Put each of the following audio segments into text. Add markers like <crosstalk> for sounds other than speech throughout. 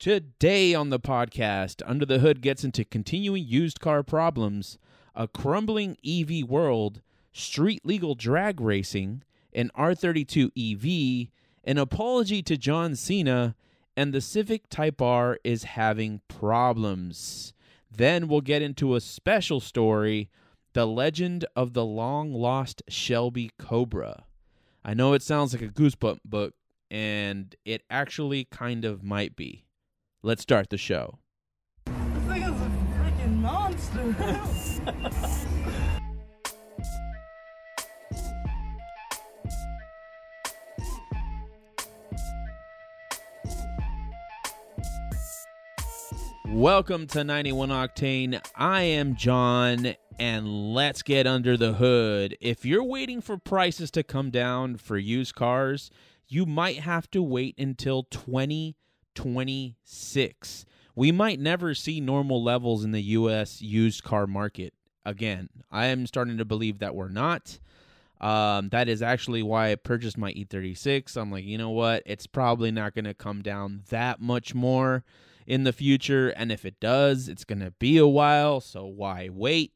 Today on the podcast, Under the Hood gets into continuing used car problems, a crumbling EV world, street legal drag racing, an R32 EV, an apology to John Cena, and the Civic Type R is having problems. Then we'll get into a special story The Legend of the Long Lost Shelby Cobra. I know it sounds like a goosebump book, and it actually kind of might be. Let's start the show. This thing is a freaking monster. Welcome to 91 Octane. I am John, and let's get under the hood. If you're waiting for prices to come down for used cars, you might have to wait until 2026. We might never see normal levels in the U.S. used car market again. I am starting to believe that we're not. Um, that is actually why I purchased my E36. I'm like, you know what? It's probably not going to come down that much more in the future. And if it does, it's going to be a while. So why wait?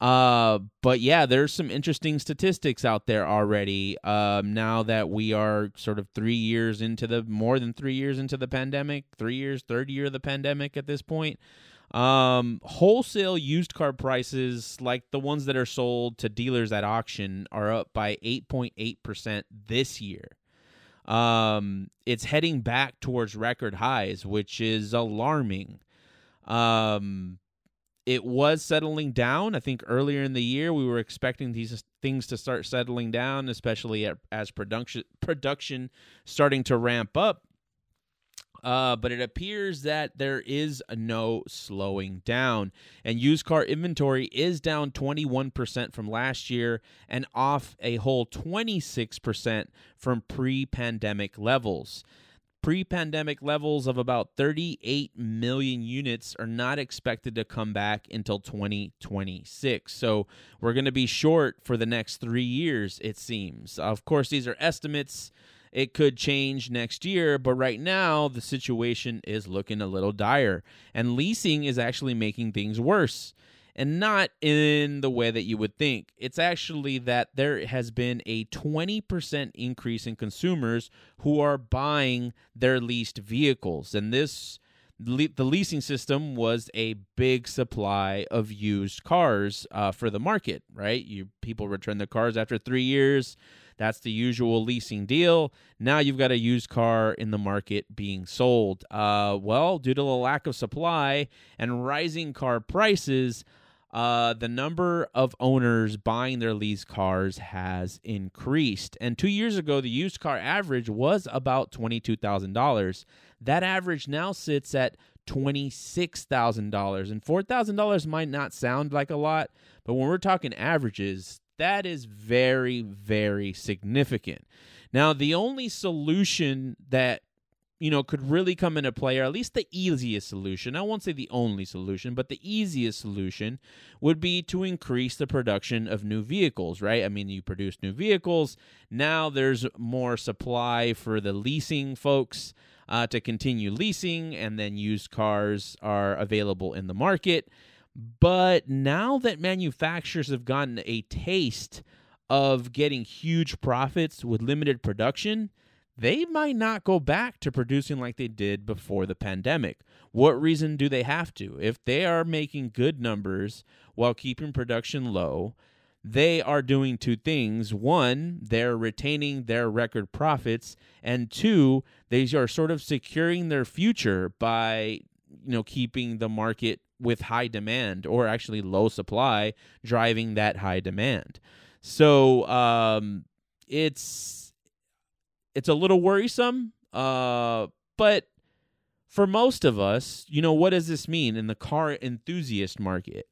Uh, but yeah, there's some interesting statistics out there already. Um, now that we are sort of three years into the more than three years into the pandemic, three years, third year of the pandemic at this point. Um, wholesale used car prices, like the ones that are sold to dealers at auction, are up by 8.8% this year. Um, it's heading back towards record highs, which is alarming. Um, it was settling down. I think earlier in the year we were expecting these things to start settling down, especially as production production starting to ramp up. Uh, but it appears that there is no slowing down. And used car inventory is down 21% from last year and off a whole 26% from pre pandemic levels. Pre pandemic levels of about 38 million units are not expected to come back until 2026. So we're going to be short for the next three years, it seems. Of course, these are estimates. It could change next year, but right now the situation is looking a little dire. And leasing is actually making things worse. And not in the way that you would think. It's actually that there has been a 20% increase in consumers who are buying their leased vehicles. And this the leasing system was a big supply of used cars uh, for the market, right? You people return their cars after three years. That's the usual leasing deal. Now you've got a used car in the market being sold. Uh, well, due to the lack of supply and rising car prices, uh, the number of owners buying their lease cars has increased. And two years ago, the used car average was about $22,000. That average now sits at $26,000. And $4,000 might not sound like a lot, but when we're talking averages, that is very, very significant. Now, the only solution that you know could really come into play, or at least the easiest solution, I won't say the only solution, but the easiest solution would be to increase the production of new vehicles, right? I mean, you produce new vehicles, now there's more supply for the leasing folks. Uh, to continue leasing, and then used cars are available in the market. But now that manufacturers have gotten a taste of getting huge profits with limited production, they might not go back to producing like they did before the pandemic. What reason do they have to? If they are making good numbers while keeping production low, they are doing two things. One, they're retaining their record profits, and two, they are sort of securing their future by you know keeping the market with high demand or actually low supply driving that high demand. So um, it's it's a little worrisome, uh, but for most of us, you know, what does this mean in the car enthusiast market?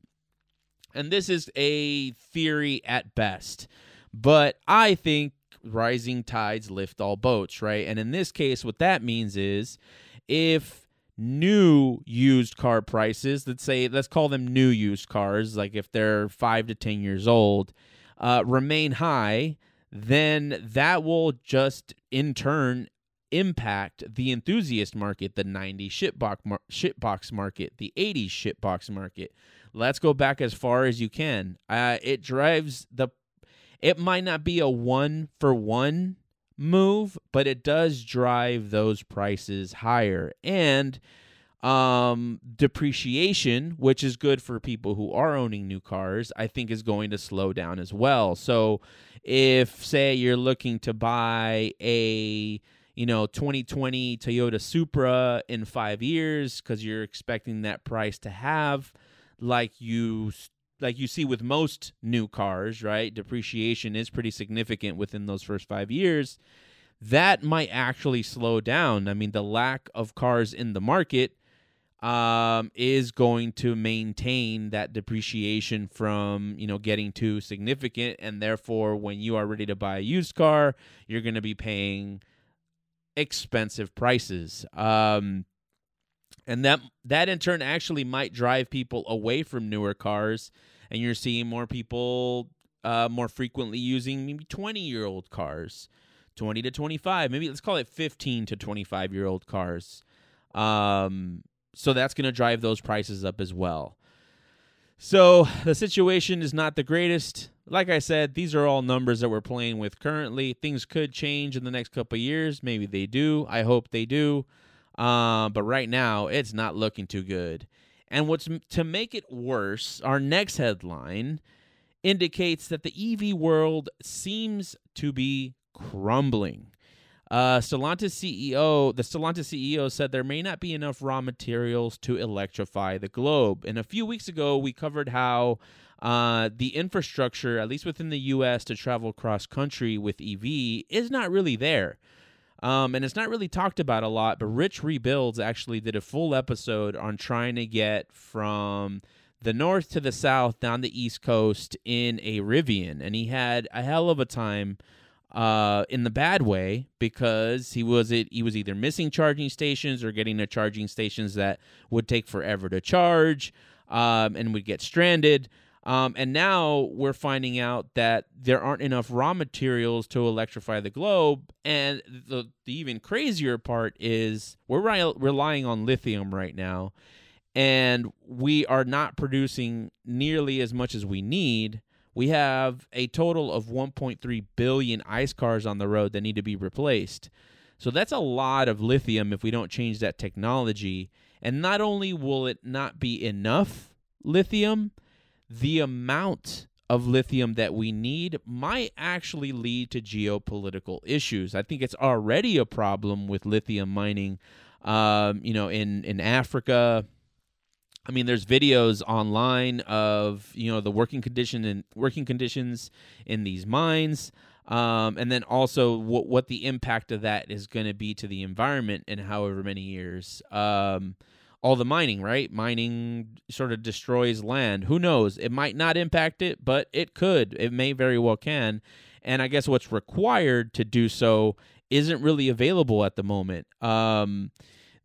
And this is a theory at best, but I think rising tides lift all boats, right? And in this case, what that means is if new used car prices let's say let's call them new used cars like if they're five to ten years old uh, remain high then that will just in turn impact the enthusiast market, the 90s shitbox, mar- shitbox market, the 80s shitbox market. Let's go back as far as you can. Uh, it drives the. It might not be a one for one move, but it does drive those prices higher. And um, depreciation, which is good for people who are owning new cars, I think is going to slow down as well. So if say you're looking to buy a you know 2020 Toyota Supra in 5 years cuz you're expecting that price to have like you like you see with most new cars, right? Depreciation is pretty significant within those first 5 years. That might actually slow down. I mean, the lack of cars in the market um, is going to maintain that depreciation from you know getting too significant, and therefore, when you are ready to buy a used car, you're going to be paying expensive prices. Um, and that that in turn actually might drive people away from newer cars, and you're seeing more people uh, more frequently using maybe 20 year old cars, 20 to 25, maybe let's call it 15 to 25 year old cars. Um, so that's going to drive those prices up as well. So the situation is not the greatest. Like I said, these are all numbers that we're playing with currently. Things could change in the next couple years. Maybe they do. I hope they do. Uh, but right now, it's not looking too good. And what's to make it worse, our next headline indicates that the EV world seems to be crumbling. Uh, Stellantis CEO, the Stellantis CEO said there may not be enough raw materials to electrify the globe. And a few weeks ago, we covered how uh, the infrastructure, at least within the U.S., to travel cross country with EV is not really there. Um, and it's not really talked about a lot, but Rich Rebuilds actually did a full episode on trying to get from the north to the south down the east coast in a Rivian. And he had a hell of a time uh, in the bad way because he was it he was either missing charging stations or getting to charging stations that would take forever to charge um, and would get stranded. Um, and now we're finding out that there aren't enough raw materials to electrify the globe. And the, the even crazier part is we're re- relying on lithium right now, and we are not producing nearly as much as we need we have a total of 1.3 billion ICE cars on the road that need to be replaced. So that's a lot of lithium if we don't change that technology. And not only will it not be enough lithium, the amount of lithium that we need might actually lead to geopolitical issues. I think it's already a problem with lithium mining, um, you know, in in Africa, I mean, there's videos online of you know the working condition and working conditions in these mines, um, and then also what what the impact of that is going to be to the environment in however many years. Um, all the mining, right? Mining sort of destroys land. Who knows? It might not impact it, but it could. It may very well can. And I guess what's required to do so isn't really available at the moment. Um,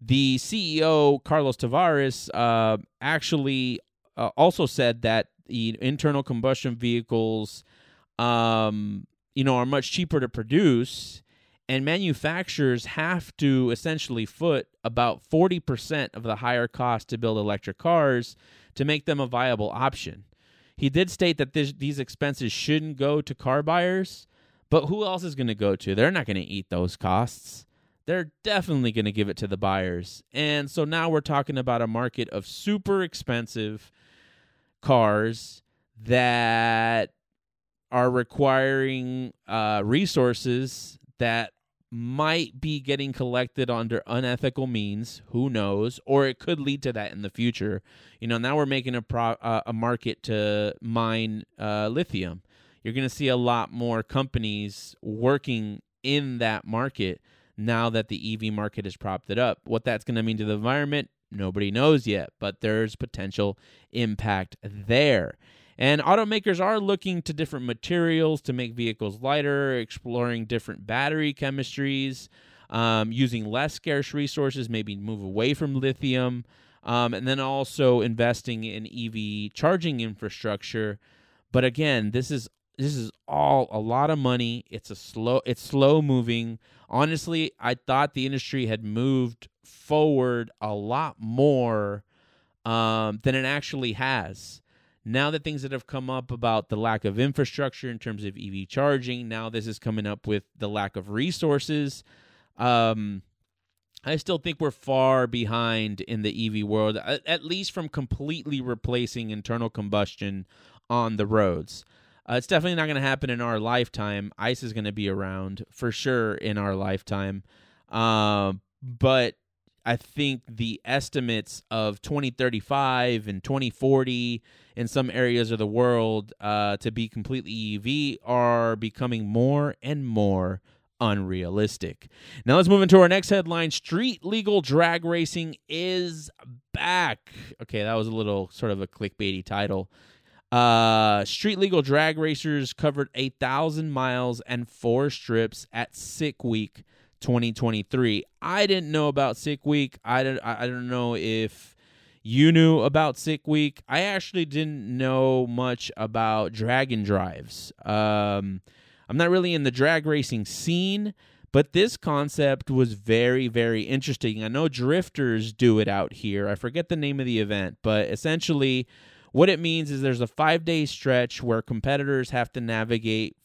the CEO, Carlos Tavares, uh, actually uh, also said that the internal combustion vehicles, um, you know, are much cheaper to produce, and manufacturers have to essentially foot about 40% of the higher cost to build electric cars to make them a viable option. He did state that this, these expenses shouldn't go to car buyers, but who else is going to go to? They're not going to eat those costs they're definitely going to give it to the buyers. And so now we're talking about a market of super expensive cars that are requiring uh, resources that might be getting collected under unethical means. Who knows? Or it could lead to that in the future. You know, now we're making a pro- uh, a market to mine uh, lithium. You're going to see a lot more companies working in that market now that the EV market has propped it up. What that's going to mean to the environment, nobody knows yet, but there's potential impact there. And automakers are looking to different materials to make vehicles lighter, exploring different battery chemistries, um, using less scarce resources, maybe move away from lithium, um, and then also investing in EV charging infrastructure. But again, this is this is all a lot of money. It's a slow it's slow moving. Honestly, I thought the industry had moved forward a lot more um, than it actually has. Now that things that have come up about the lack of infrastructure in terms of EV charging, now this is coming up with the lack of resources. Um, I still think we're far behind in the EV world, at least from completely replacing internal combustion on the roads. Uh, it's definitely not going to happen in our lifetime. ICE is going to be around for sure in our lifetime. Uh, but I think the estimates of 2035 and 2040 in some areas of the world uh, to be completely EV are becoming more and more unrealistic. Now let's move into our next headline. Street legal drag racing is back. Okay, that was a little sort of a clickbaity title. Uh, street legal drag racers covered 8,000 miles and four strips at Sick Week 2023. I didn't know about Sick Week. I don't. I don't know if you knew about Sick Week. I actually didn't know much about Drag and Drives. Um, I'm not really in the drag racing scene, but this concept was very, very interesting. I know drifters do it out here. I forget the name of the event, but essentially what it means is there's a five day stretch where competitors have to navigate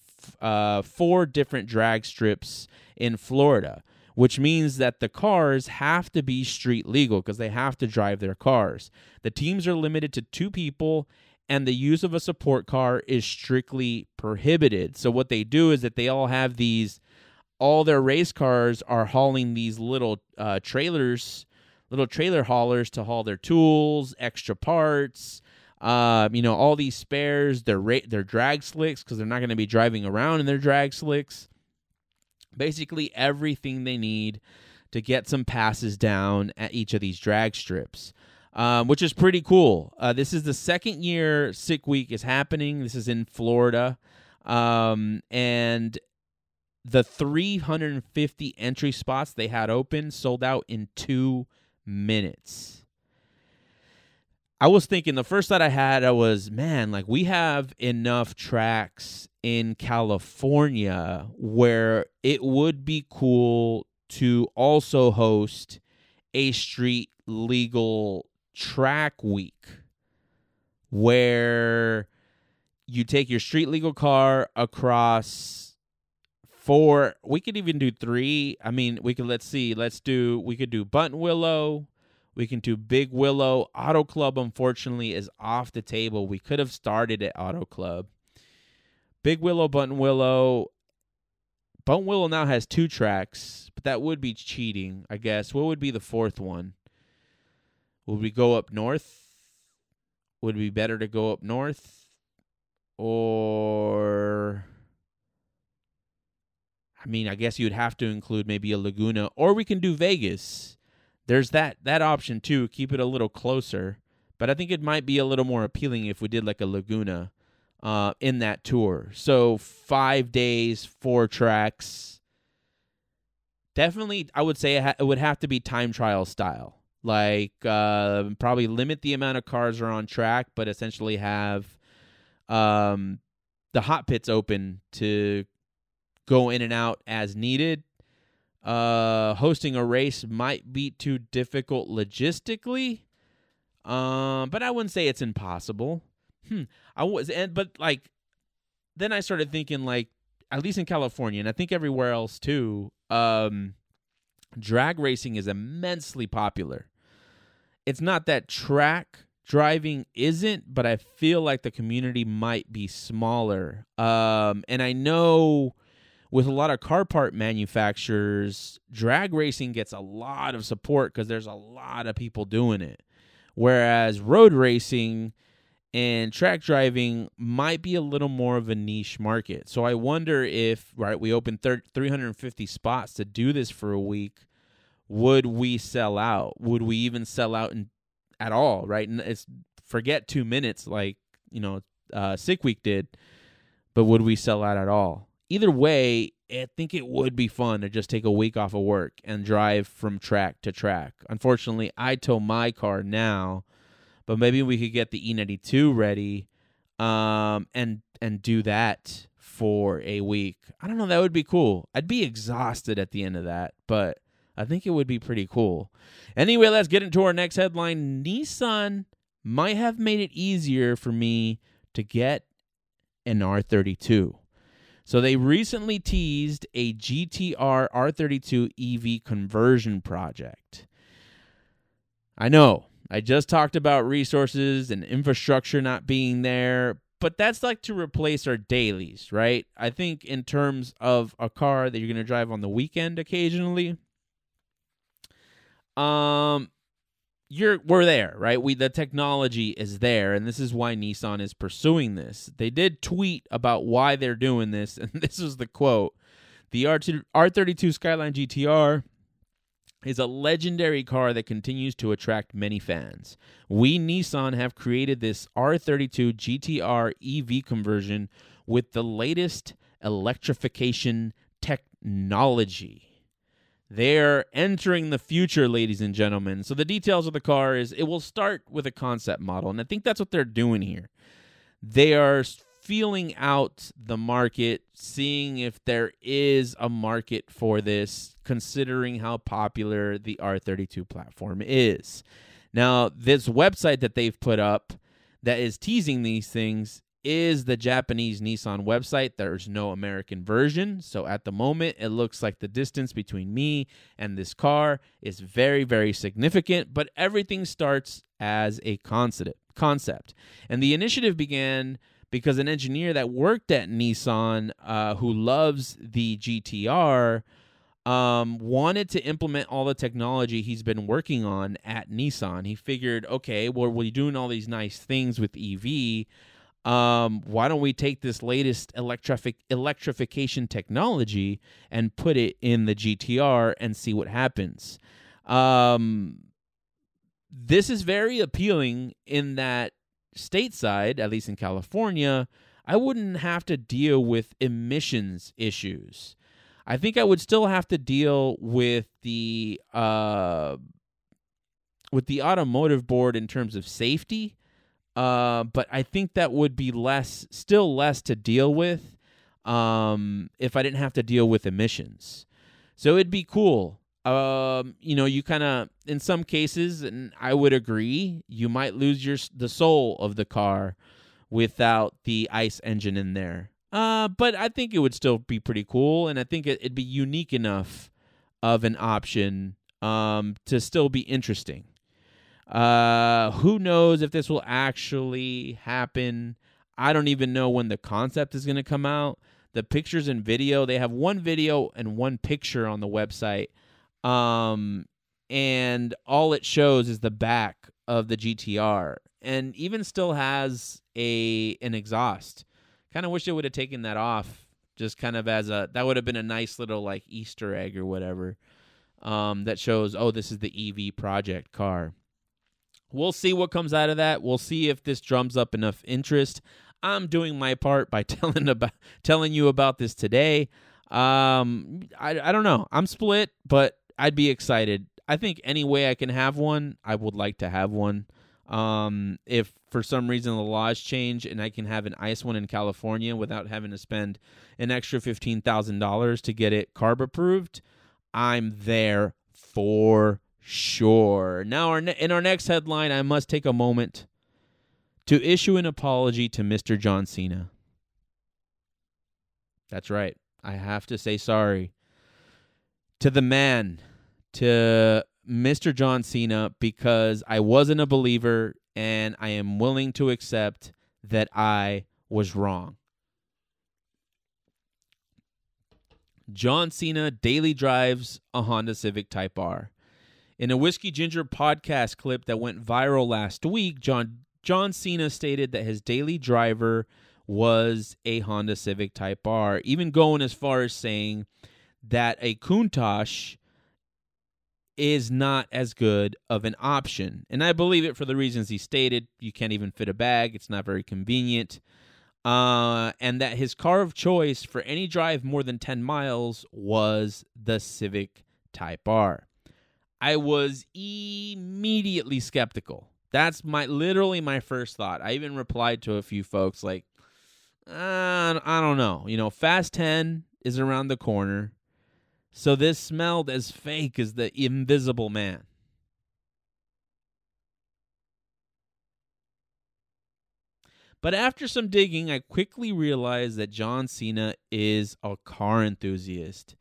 uh, four different drag strips in Florida, which means that the cars have to be street legal because they have to drive their cars. The teams are limited to two people, and the use of a support car is strictly prohibited. So, what they do is that they all have these, all their race cars are hauling these little uh, trailers, little trailer haulers to haul their tools, extra parts um, you know, all these spares, their ra- their drag slicks because they're not going to be driving around in their drag slicks. Basically, everything they need to get some passes down at each of these drag strips, um, which is pretty cool. Uh, this is the second year Sick Week is happening. This is in Florida, um, and the 350 entry spots they had open sold out in two minutes. I was thinking the first thought I had I was, man, like we have enough tracks in California where it would be cool to also host a street legal track week where you take your street legal car across four we could even do three. I mean we could let's see let's do we could do buttonwillow we can do Big Willow. Auto Club, unfortunately, is off the table. We could have started at Auto Club. Big Willow, Buttonwillow. Button Willow now has two tracks, but that would be cheating, I guess. What would be the fourth one? Would we go up north? Would it be better to go up north? Or. I mean, I guess you'd have to include maybe a Laguna, or we can do Vegas there's that that option too. Keep it a little closer, but I think it might be a little more appealing if we did like a Laguna uh, in that tour. So five days, four tracks. Definitely, I would say it, would have to be time trial style. Like uh, probably limit the amount of cars are on track, but essentially have um, the hot pits open to go in and out as needed uh, hosting a race might be too difficult logistically. Um, but I wouldn't say it's impossible. Hmm. I was, and but like, then I started thinking like, at least in California, and I think everywhere else too. Um, drag racing is immensely popular. It's not that track driving isn't, but I feel like the community might be smaller. Um, and I know with a lot of car part manufacturers, drag racing gets a lot of support because there's a lot of people doing it. Whereas road racing and track driving might be a little more of a niche market. So I wonder if, right, we open 350 spots to do this for a week, would we sell out? Would we even sell out in, at all, right? And it's forget 2 minutes like, you know, uh Sick Week did, but would we sell out at all? Either way, I think it would be fun to just take a week off of work and drive from track to track. Unfortunately, I tow my car now, but maybe we could get the E92 ready um, and and do that for a week. I don't know. That would be cool. I'd be exhausted at the end of that, but I think it would be pretty cool. Anyway, let's get into our next headline. Nissan might have made it easier for me to get an R32. So they recently teased a GTR R32 EV conversion project. I know, I just talked about resources and infrastructure not being there, but that's like to replace our dailies, right? I think in terms of a car that you're going to drive on the weekend occasionally, um you're we're there, right? We the technology is there, and this is why Nissan is pursuing this. They did tweet about why they're doing this, <laughs> and this is the quote: "The R2, R32 Skyline GTR is a legendary car that continues to attract many fans. We Nissan have created this R32 GTR EV conversion with the latest electrification technology." They're entering the future, ladies and gentlemen. So the details of the car is it will start with a concept model, and I think that's what they're doing here. They are feeling out the market, seeing if there is a market for this, considering how popular the R32 platform is. Now, this website that they've put up that is teasing these things is the Japanese Nissan website. There's no American version. So at the moment, it looks like the distance between me and this car is very, very significant, but everything starts as a concept. And the initiative began because an engineer that worked at Nissan uh, who loves the GTR um, wanted to implement all the technology he's been working on at Nissan. He figured, okay, well, we're doing all these nice things with EV um, why don't we take this latest electrific electrification technology and put it in the GTR and see what happens? Um, this is very appealing in that stateside, at least in California, I wouldn't have to deal with emissions issues. I think I would still have to deal with the uh, with the automotive board in terms of safety uh, but I think that would be less, still less to deal with um, if I didn't have to deal with emissions. So it'd be cool. Um, you know, you kind of, in some cases, and I would agree, you might lose your the soul of the car without the ICE engine in there. Uh, but I think it would still be pretty cool, and I think it, would be unique enough of an option um, to still be interesting. Uh, who knows if this will actually happen? I don't even know when the concept is going to come out. The pictures and video, they have one video and one picture on the website. Um, and all it shows is the back of the GTR and even still has a an exhaust. Kind of wish they would have taken that off just kind of as a that would have been a nice little like Easter egg or whatever. Um, that shows oh this is the EV project car we'll see what comes out of that. We'll see if this drums up enough interest. I'm doing my part by <laughs> telling about telling you about this today. Um, I I don't know. I'm split, but I'd be excited. I think any way I can have one, I would like to have one. Um, if for some reason the laws change and I can have an ice one in California without having to spend an extra fifteen thousand dollars to get it CARB approved, I'm there for Sure. Now, our ne- in our next headline, I must take a moment to issue an apology to Mr. John Cena. That's right. I have to say sorry to the man, to Mr. John Cena, because I wasn't a believer and I am willing to accept that I was wrong. John Cena daily drives a Honda Civic Type R. In a Whiskey Ginger podcast clip that went viral last week, John John Cena stated that his daily driver was a Honda Civic Type R, even going as far as saying that a Countach is not as good of an option. And I believe it for the reasons he stated. You can't even fit a bag, it's not very convenient. Uh, and that his car of choice for any drive more than 10 miles was the Civic Type R. I was immediately skeptical. That's my literally my first thought. I even replied to a few folks like, uh, I don't know. You know, Fast 10 is around the corner. So this smelled as fake as the invisible man. But after some digging, I quickly realized that John Cena is a car enthusiast,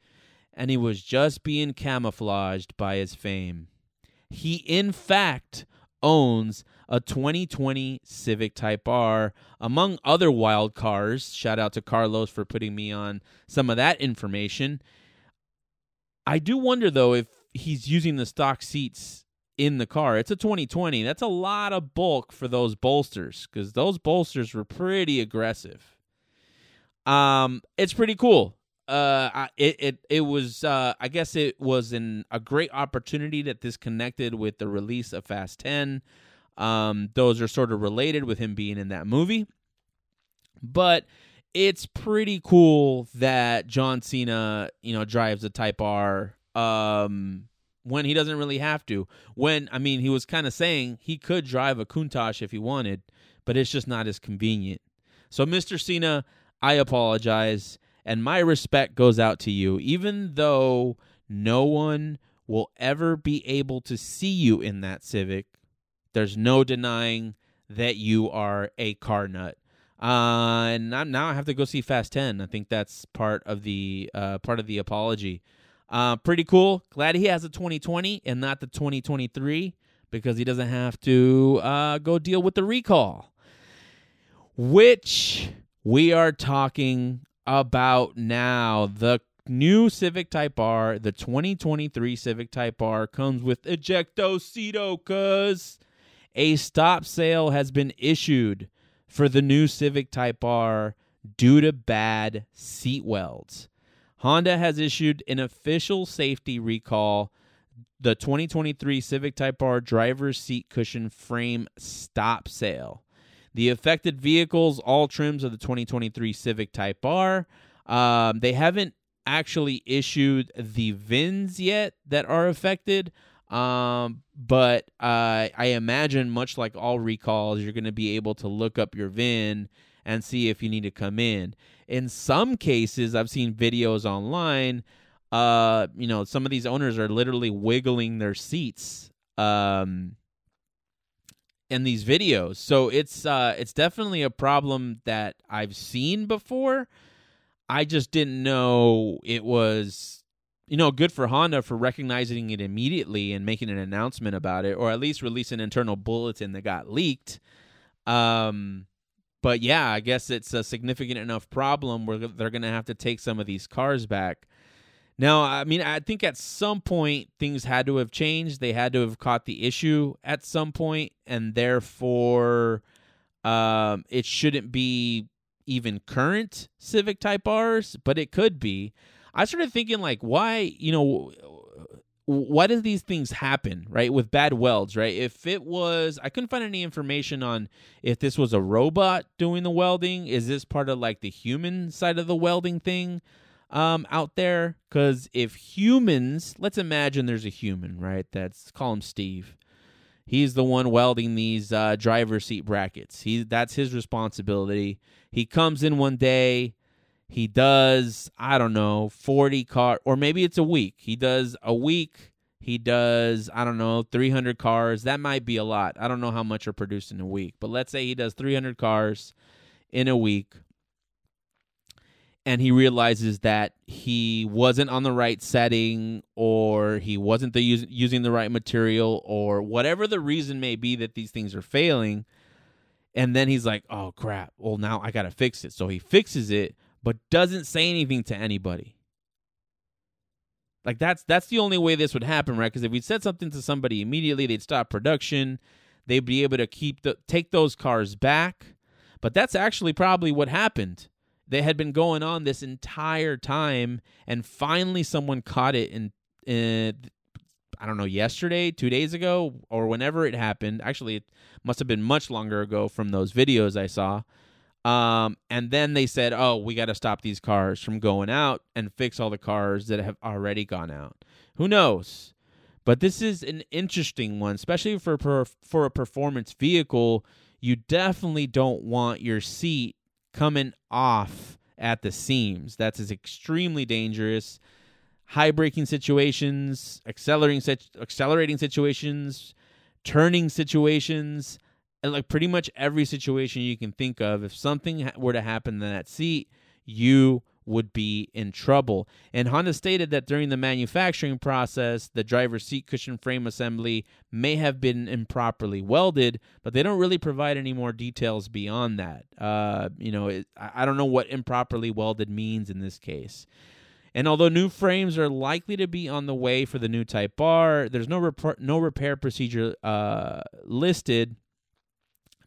and he was just being camouflaged by his fame. He, in fact, owns a 2020 Civic Type R, among other wild cars. Shout out to Carlos for putting me on some of that information. I do wonder, though, if he's using the stock seats in the car. It's a 2020. That's a lot of bulk for those bolsters because those bolsters were pretty aggressive. Um, it's pretty cool. Uh, it it it was. Uh, I guess it was an a great opportunity that this connected with the release of Fast Ten. Um, those are sort of related with him being in that movie, but it's pretty cool that John Cena, you know, drives a Type R. Um, when he doesn't really have to. When I mean, he was kind of saying he could drive a Countach if he wanted, but it's just not as convenient. So, Mr. Cena, I apologize, and my respect goes out to you, even though no one will ever be able to see you in that Civic. There's no denying that you are a car nut. Uh, and now I have to go see Fast Ten. I think that's part of the uh, part of the apology. Uh, pretty cool. Glad he has a 2020 and not the 2023 because he doesn't have to uh, go deal with the recall, which we are talking about now. The new Civic Type R, the 2023 Civic Type R, comes with ejecto seato because a stop sale has been issued for the new Civic Type R due to bad seat welds. Honda has issued an official safety recall. The 2023 Civic Type R driver's seat cushion frame stop sale. The affected vehicles, all trims of the 2023 Civic Type R. Um, they haven't actually issued the VINs yet that are affected. Um, but uh, I imagine, much like all recalls, you're going to be able to look up your VIN and see if you need to come in. In some cases, I've seen videos online. Uh, you know, some of these owners are literally wiggling their seats um, in these videos. So it's uh, it's definitely a problem that I've seen before. I just didn't know it was you know, good for Honda for recognizing it immediately and making an announcement about it, or at least release an internal bulletin that got leaked. Um, but yeah, I guess it's a significant enough problem where they're going to have to take some of these cars back. Now, I mean, I think at some point things had to have changed. They had to have caught the issue at some point, and therefore, um, it shouldn't be even current Civic Type R's, but it could be. I started thinking, like, why, you know, why do these things happen right with bad welds right if it was i couldn't find any information on if this was a robot doing the welding is this part of like the human side of the welding thing um, out there because if humans let's imagine there's a human right that's call him steve. He's the one welding these uh, driver seat brackets. He that's his responsibility. He comes in one day he does i don't know 40 car or maybe it's a week. He does a week he does i don't know 300 cars. That might be a lot. I don't know how much are produced in a week but let's say he does 300 cars in a week and he realizes that he wasn't on the right setting or he wasn't the us- using the right material or whatever the reason may be that these things are failing and then he's like oh crap well now i gotta fix it so he fixes it but doesn't say anything to anybody. Like that's that's the only way this would happen, right? Because if we said something to somebody immediately, they'd stop production. They'd be able to keep the take those cars back. But that's actually probably what happened. They had been going on this entire time, and finally someone caught it in, in I don't know, yesterday, two days ago, or whenever it happened. Actually, it must have been much longer ago from those videos I saw. Um, and then they said, "Oh, we got to stop these cars from going out and fix all the cars that have already gone out." Who knows? But this is an interesting one, especially for for a performance vehicle. You definitely don't want your seat coming off at the seams. That's is extremely dangerous. High braking situations, accelerating accelerating situations, turning situations, and like pretty much every situation you can think of. If something were to happen in that seat, you would be in trouble. And Honda stated that during the manufacturing process, the driver's seat cushion frame assembly may have been improperly welded, but they don't really provide any more details beyond that. Uh, you know, it, I don't know what improperly welded means in this case. And although new frames are likely to be on the way for the new Type R, there's no rep- no repair procedure uh, listed.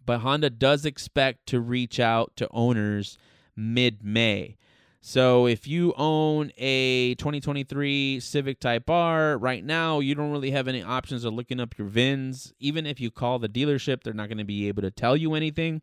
But Honda does expect to reach out to owners mid May. So if you own a 2023 Civic Type R right now, you don't really have any options of looking up your VINs. Even if you call the dealership, they're not going to be able to tell you anything.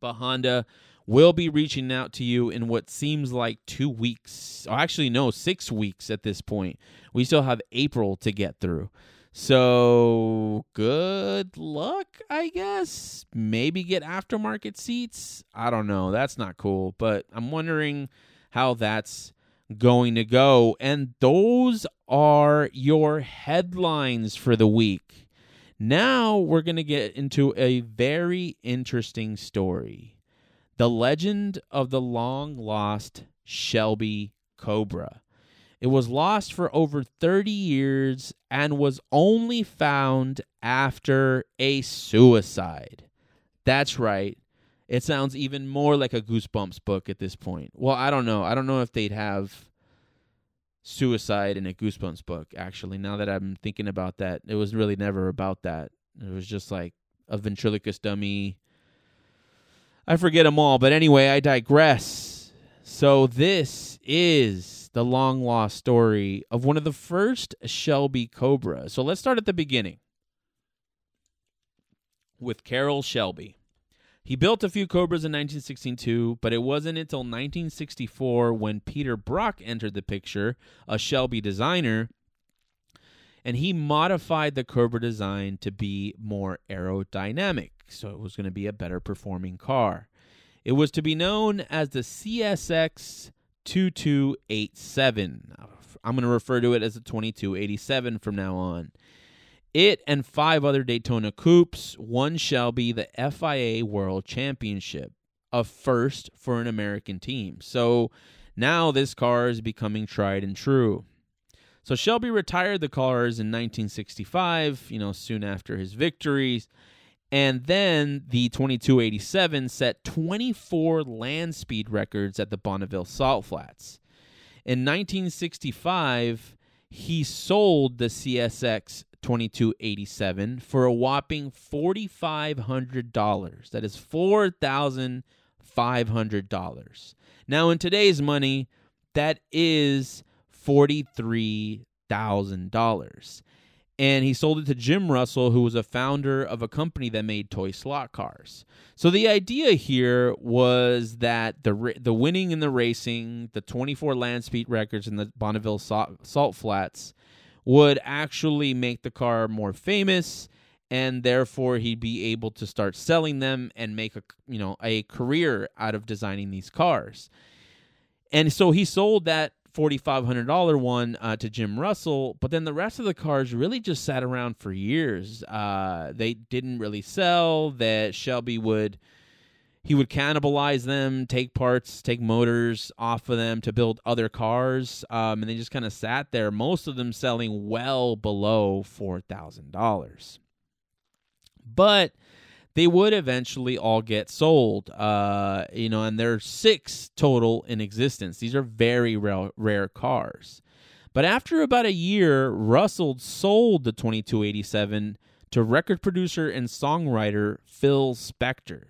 But Honda will be reaching out to you in what seems like two weeks. Or actually, no, six weeks at this point. We still have April to get through. So good luck, I guess. Maybe get aftermarket seats. I don't know. That's not cool, but I'm wondering how that's going to go. And those are your headlines for the week. Now we're going to get into a very interesting story the legend of the long lost Shelby Cobra. It was lost for over 30 years and was only found after a suicide. That's right. It sounds even more like a Goosebumps book at this point. Well, I don't know. I don't know if they'd have suicide in a Goosebumps book, actually. Now that I'm thinking about that, it was really never about that. It was just like a ventriloquist dummy. I forget them all, but anyway, I digress. So, this is the long lost story of one of the first Shelby Cobra. So let's start at the beginning with Carroll Shelby. He built a few Cobras in 1962, but it wasn't until 1964 when Peter Brock entered the picture, a Shelby designer, and he modified the Cobra design to be more aerodynamic, so it was going to be a better performing car. It was to be known as the CSX 2287. I'm going to refer to it as a 2287 from now on. It and five other Daytona Coupes won Shelby the FIA World Championship, a first for an American team. So now this car is becoming tried and true. So Shelby retired the cars in 1965, you know, soon after his victories. And then the 2287 set 24 land speed records at the Bonneville Salt Flats. In 1965, he sold the CSX 2287 for a whopping $4,500. That is $4,500. Now, in today's money, that is $43,000 and he sold it to Jim Russell, who was a founder of a company that made toy slot cars. So the idea here was that the the winning in the racing, the 24 land speed records in the Bonneville Salt, Salt Flats, would actually make the car more famous, and therefore he'd be able to start selling them and make a you know a career out of designing these cars. And so he sold that $4,500 one uh, to Jim Russell, but then the rest of the cars really just sat around for years. Uh, they didn't really sell. That Shelby would he would cannibalize them, take parts, take motors off of them to build other cars, um, and they just kind of sat there. Most of them selling well below four thousand dollars, but they would eventually all get sold. Uh, you know, and there are six total in existence. These are very rare, rare cars. But after about a year, Russell sold the 2287 to record producer and songwriter Phil Spector.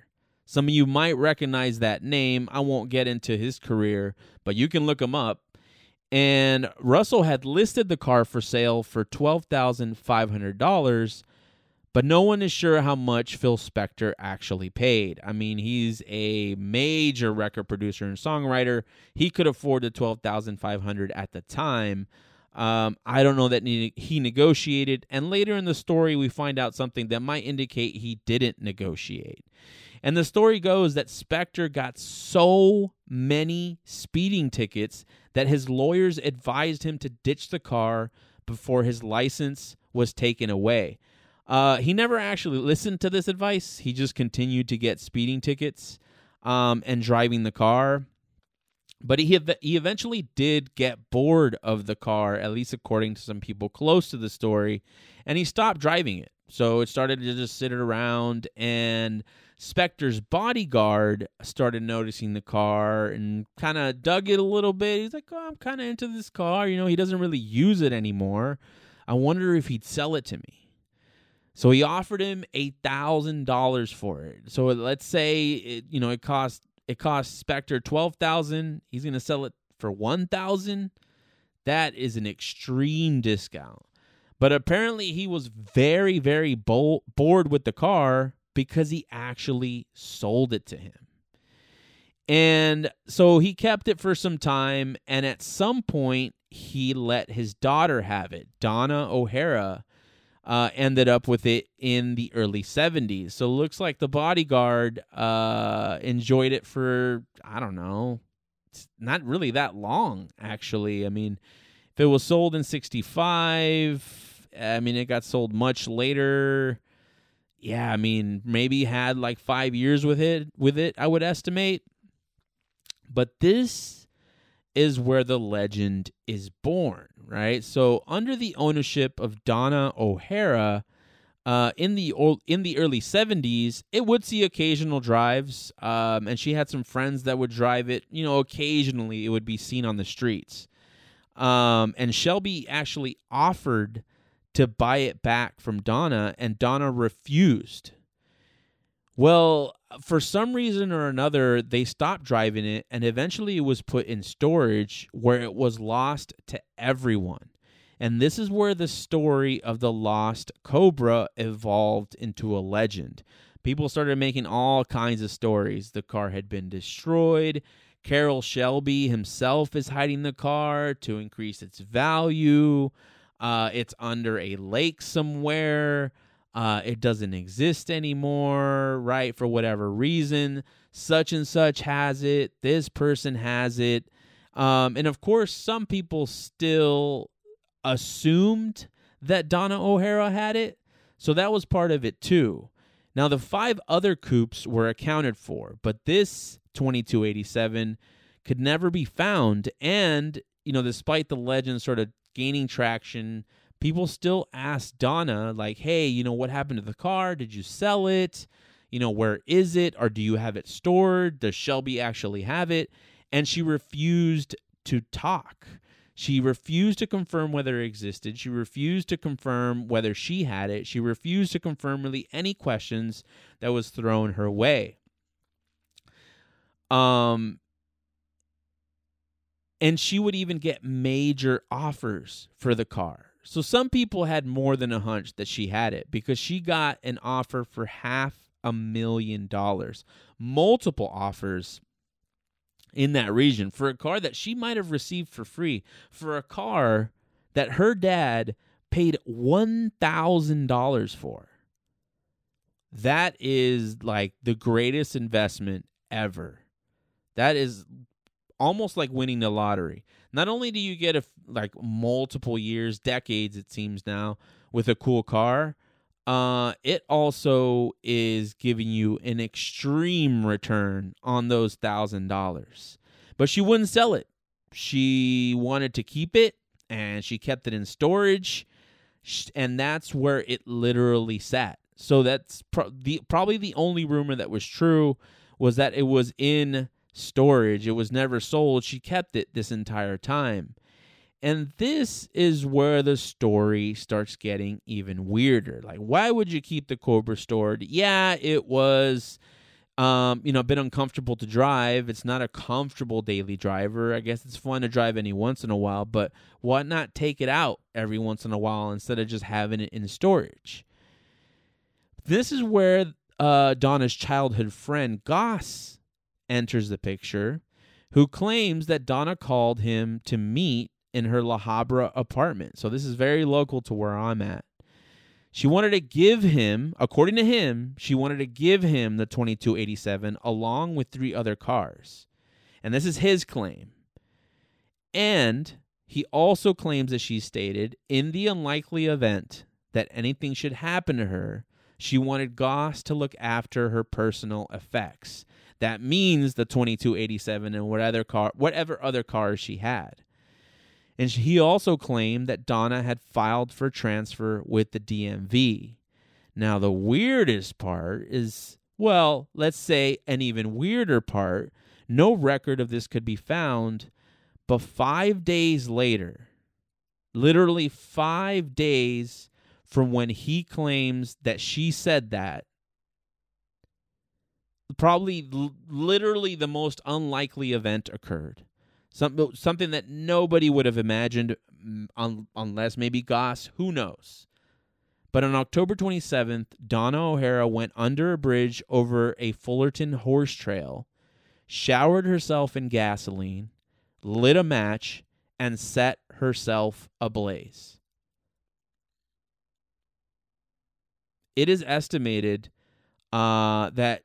Some of you might recognize that name. I won't get into his career, but you can look him up. And Russell had listed the car for sale for $12,500 but no one is sure how much Phil Spector actually paid. I mean, he's a major record producer and songwriter. He could afford the twelve thousand five hundred at the time. Um, I don't know that he negotiated. And later in the story, we find out something that might indicate he didn't negotiate. And the story goes that Spector got so many speeding tickets that his lawyers advised him to ditch the car before his license was taken away. Uh, he never actually listened to this advice. He just continued to get speeding tickets um, and driving the car. But he he eventually did get bored of the car, at least according to some people close to the story, and he stopped driving it. So it started to just sit around, and Spector's bodyguard started noticing the car and kind of dug it a little bit. He's like, "Oh, I'm kind of into this car. You know, he doesn't really use it anymore. I wonder if he'd sell it to me." So he offered him eight thousand dollars for it. So let's say it, you know it cost it Spector twelve thousand. He's going to sell it for one thousand. That is an extreme discount. But apparently he was very very bo- bored with the car because he actually sold it to him. And so he kept it for some time and at some point he let his daughter have it. Donna O'Hara uh, ended up with it in the early 70s. So it looks like the bodyguard uh, enjoyed it for, I don't know, not really that long, actually. I mean, if it was sold in 65, I mean, it got sold much later. Yeah, I mean, maybe had like five years with it, with it, I would estimate. But this is where the legend is born right? So under the ownership of Donna O'Hara, uh, in the old, in the early '70s, it would see occasional drives, um, and she had some friends that would drive it. You know, occasionally it would be seen on the streets. Um, and Shelby actually offered to buy it back from Donna, and Donna refused. Well, for some reason or another, they stopped driving it, and eventually it was put in storage where it was lost to everyone. And this is where the story of the lost Cobra evolved into a legend. People started making all kinds of stories. The car had been destroyed. Carroll Shelby himself is hiding the car to increase its value. Uh, it's under a lake somewhere uh, it doesn't exist anymore, right? For whatever reason, such and such has it, this person has it. Um, and of course, some people still assumed that Donna O'Hara had it. So that was part of it too. Now, the five other coupes were accounted for, but this 2287 could never be found. And, you know, despite the legend sort of gaining traction, people still ask Donna, like, hey, you know, what happened to the car? Did you sell it? You know, where is it? Or do you have it stored? Does Shelby actually have it? And she refused to talk. She refused to confirm whether it existed. She refused to confirm whether she had it. She refused to confirm really any questions that was thrown her way. Um, and she would even get major offers for the car. So some people had more than a hunch that she had it because she got an offer for half a million dollars, multiple offers in that region for a car that she might have received for free, for a car that her dad paid $1,000 for. That is like the greatest investment ever. That is almost like winning the lottery. Not only do you get a like multiple years, decades it seems now with a cool car, uh it also is giving you an extreme return on those $1000. But she wouldn't sell it. She wanted to keep it and she kept it in storage and that's where it literally sat. So that's pro- the probably the only rumor that was true was that it was in storage. It was never sold. She kept it this entire time. And this is where the story starts getting even weirder. Like, why would you keep the Cobra stored? Yeah, it was, um, you know, a bit uncomfortable to drive. It's not a comfortable daily driver. I guess it's fun to drive any once in a while, but why not take it out every once in a while instead of just having it in storage? This is where uh, Donna's childhood friend Goss enters the picture, who claims that Donna called him to meet in her La Habra apartment. So this is very local to where I'm at. She wanted to give him, according to him, she wanted to give him the 2287 along with three other cars. And this is his claim. And he also claims, that she stated, in the unlikely event that anything should happen to her, she wanted Goss to look after her personal effects. That means the 2287 and whatever car, whatever other cars she had. And he also claimed that Donna had filed for transfer with the DMV. Now, the weirdest part is, well, let's say an even weirder part, no record of this could be found, but five days later, literally five days from when he claims that she said that, probably l- literally the most unlikely event occurred. Some, something that nobody would have imagined mm, un, unless maybe Goss, who knows. But on October 27th, Donna O'Hara went under a bridge over a Fullerton horse trail, showered herself in gasoline, lit a match, and set herself ablaze. It is estimated uh, that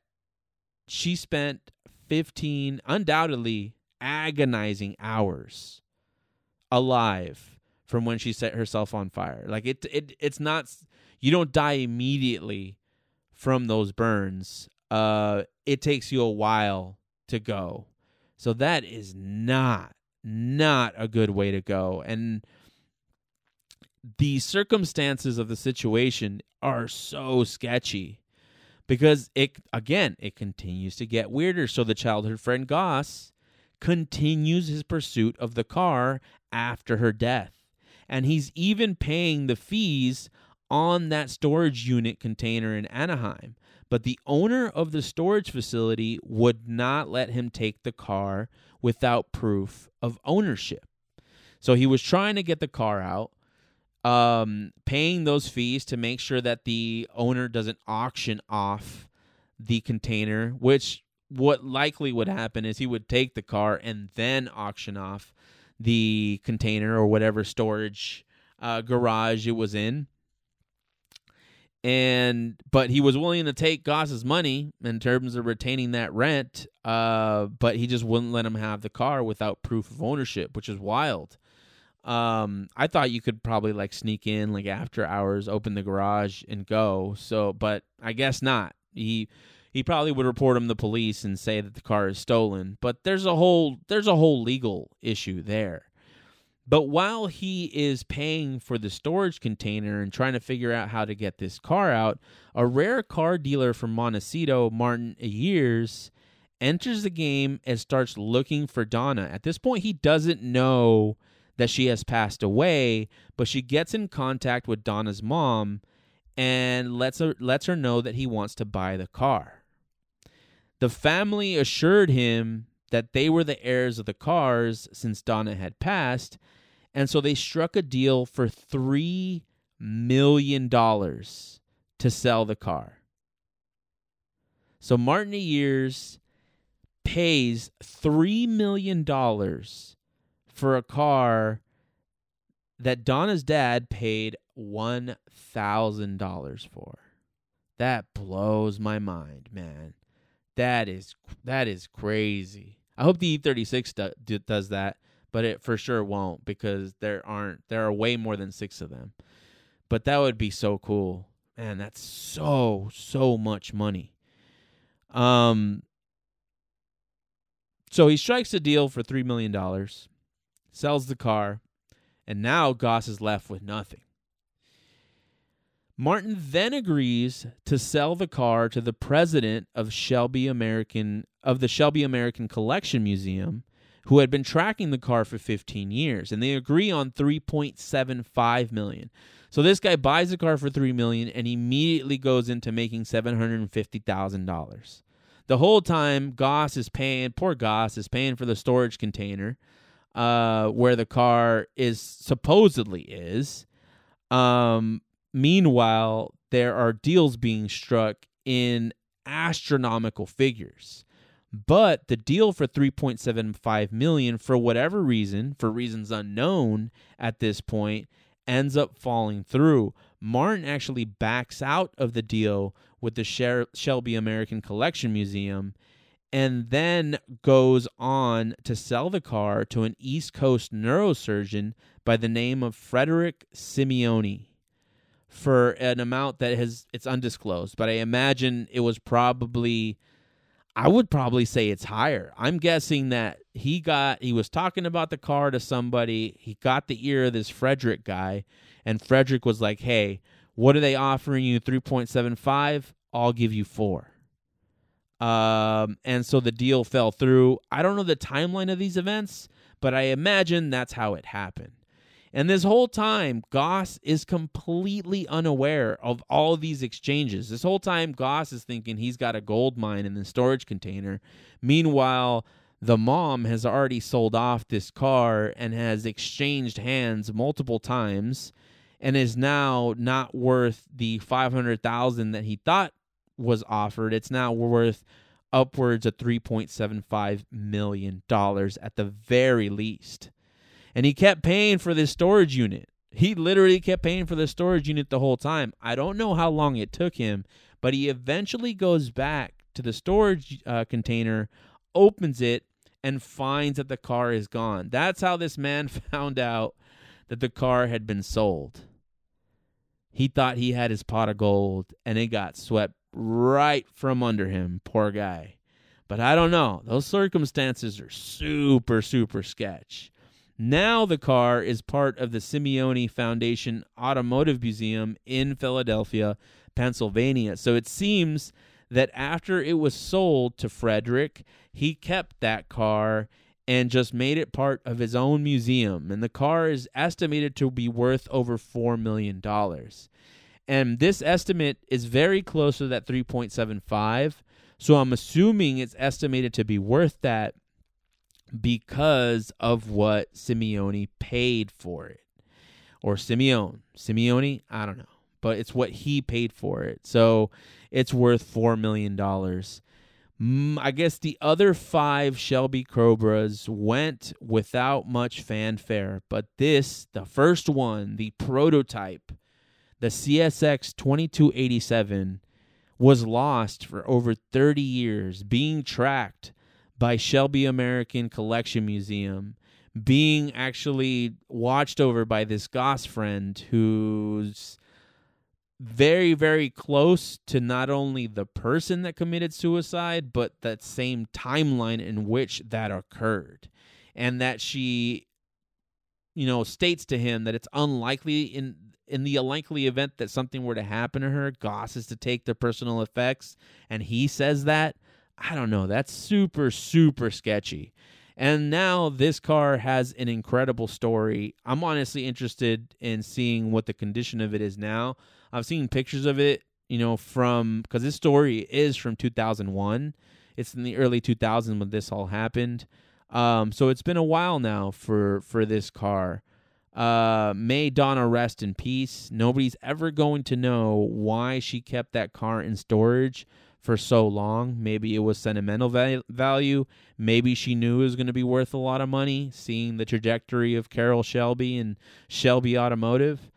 she spent 15, undoubtedly agonizing hours alive from when she set herself on fire. Like it, it it's not you don't die immediately from those burns. Uh, it takes you a while to go. So that is not not a good way to go. And the circumstances of the situation are so sketchy because it again it continues to get weirder. So the childhood friend goss continues his pursuit of the car after her death. And he's even paying the fees on that storage unit container in Anaheim. But the owner of the storage facility would not let him take the car without proof of ownership. So he was trying to get the car out um, paying those fees to make sure that the owner doesn't auction off the container, which what likely would happen is he would take the car and then auction off the container or whatever storage uh, garage it was in. And but he was willing to take Goss's money in terms of retaining that rent, uh, but he just wouldn't let him have the car without proof of ownership, which is wild. Um, I thought you could probably like sneak in like after hours, open the garage and go. So, but I guess not. He he probably would report him to the police and say that the car is stolen. But there's a whole there's a whole legal issue there. But while he is paying for the storage container and trying to figure out how to get this car out, a rare car dealer from Montecito, Martin Years, enters the game and starts looking for Donna. At this point, he doesn't know that she has passed away, but she gets in contact with Donna's mom and lets her lets her know that he wants to buy the car. The family assured him that they were the heirs of the cars since Donna had passed, and so they struck a deal for 3 million dollars to sell the car. So Martin Years pays 3 million dollars for a car that Donna's dad paid $1,000 for. That blows my mind, man. That is that is crazy. I hope the E36 do, do, does that, but it for sure won't because there aren't there are way more than 6 of them. But that would be so cool. Man, that's so so much money. Um so he strikes a deal for 3 million dollars sells the car, and now Goss is left with nothing. Martin then agrees to sell the car to the president of Shelby American of the Shelby American Collection Museum, who had been tracking the car for 15 years, and they agree on 3.75 million. So this guy buys the car for 3 million and immediately goes into making $750,000. The whole time Goss is paying, poor Goss is paying for the storage container uh, where the car is supposedly is. Um, meanwhile, there are deals being struck in astronomical figures. But the deal for 3.75 million for whatever reason, for reasons unknown at this point, ends up falling through. Martin actually backs out of the deal with the Shelby American Collection Museum and then goes on to sell the car to an East Coast neurosurgeon by the name of Frederick Simeone for an amount that has it's undisclosed, but I imagine it was probably I would probably say it's higher. I'm guessing that he got he was talking about the car to somebody, he got the ear of this Frederick guy, and Frederick was like, "Hey, what are they offering you 3.75? I'll give you 4." Um, and so the deal fell through. I don't know the timeline of these events, but I imagine that's how it happened. And this whole time, Goss is completely unaware of all of these exchanges. This whole time, Goss is thinking he's got a gold mine in the storage container. Meanwhile, the mom has already sold off this car and has exchanged hands multiple times and is now not worth the 500,000 that he thought was offered. It's now worth upwards of 3.75 million dollars at the very least and he kept paying for this storage unit. He literally kept paying for the storage unit the whole time. I don't know how long it took him, but he eventually goes back to the storage uh, container, opens it, and finds that the car is gone. That's how this man <laughs> found out that the car had been sold. He thought he had his pot of gold, and it got swept right from under him. Poor guy. But I don't know. Those circumstances are super, super sketch. Now the car is part of the Simeone Foundation Automotive Museum in Philadelphia, Pennsylvania. So it seems that after it was sold to Frederick, he kept that car and just made it part of his own museum. And the car is estimated to be worth over $4 million. And this estimate is very close to that 3.75. So I'm assuming it's estimated to be worth that because of what Simeone paid for it. Or Simeone. Simeone? I don't know. But it's what he paid for it. So it's worth $4 million. Mm, I guess the other five Shelby Cobras went without much fanfare, but this, the first one, the prototype, the CSX 2287, was lost for over 30 years, being tracked by Shelby American Collection Museum being actually watched over by this Goss friend who's very, very close to not only the person that committed suicide, but that same timeline in which that occurred. And that she, you know, states to him that it's unlikely in in the unlikely event that something were to happen to her, Goss is to take the personal effects. And he says that. I don't know. That's super, super sketchy. And now this car has an incredible story. I'm honestly interested in seeing what the condition of it is now. I've seen pictures of it, you know, from because this story is from 2001. It's in the early 2000s when this all happened. Um, so it's been a while now for for this car. Uh, may Donna rest in peace. Nobody's ever going to know why she kept that car in storage for so long. Maybe it was sentimental value. Maybe she knew it was going to be worth a lot of money, seeing the trajectory of Carroll Shelby and Shelby Automotive.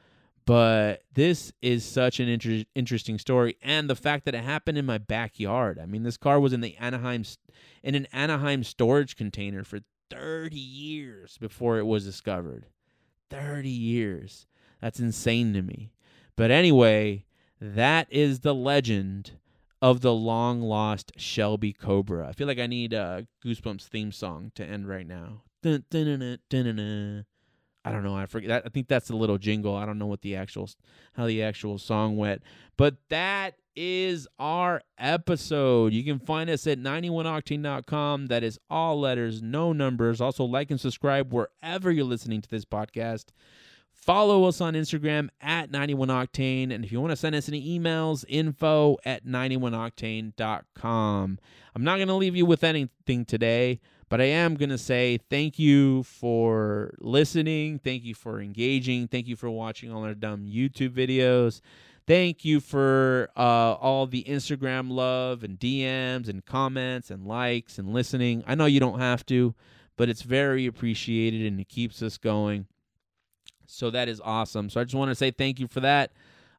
But this is such an inter- interesting story, and the fact that it happened in my backyard. I mean, this car was in the Anaheim in an Anaheim storage container for 30 years before it was discovered. 30 years. That's insane to me. But anyway, that is the legend of the long lost Shelby Cobra. I feel like I need a Goosebumps theme song to end right now. Dun, dun, dun, I don't know. I forget. I think that's a little jingle. I don't know what the actual how the actual song went, but that is our episode. You can find us at 91octane.com. That is all letters, no numbers. Also, like and subscribe wherever you're listening to this podcast. Follow us on Instagram at 91octane. And if you want to send us any emails, info at 91octane.com. I'm not going to leave you with anything today, but I am going to say thank you for listening. Thank you for engaging. Thank you for watching all our dumb YouTube videos. Thank you for uh, all the Instagram love and DMs and comments and likes and listening. I know you don't have to, but it's very appreciated and it keeps us going. So that is awesome. So I just want to say thank you for that.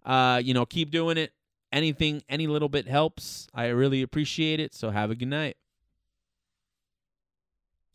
Uh, you know, keep doing it. Anything, any little bit helps. I really appreciate it. So have a good night.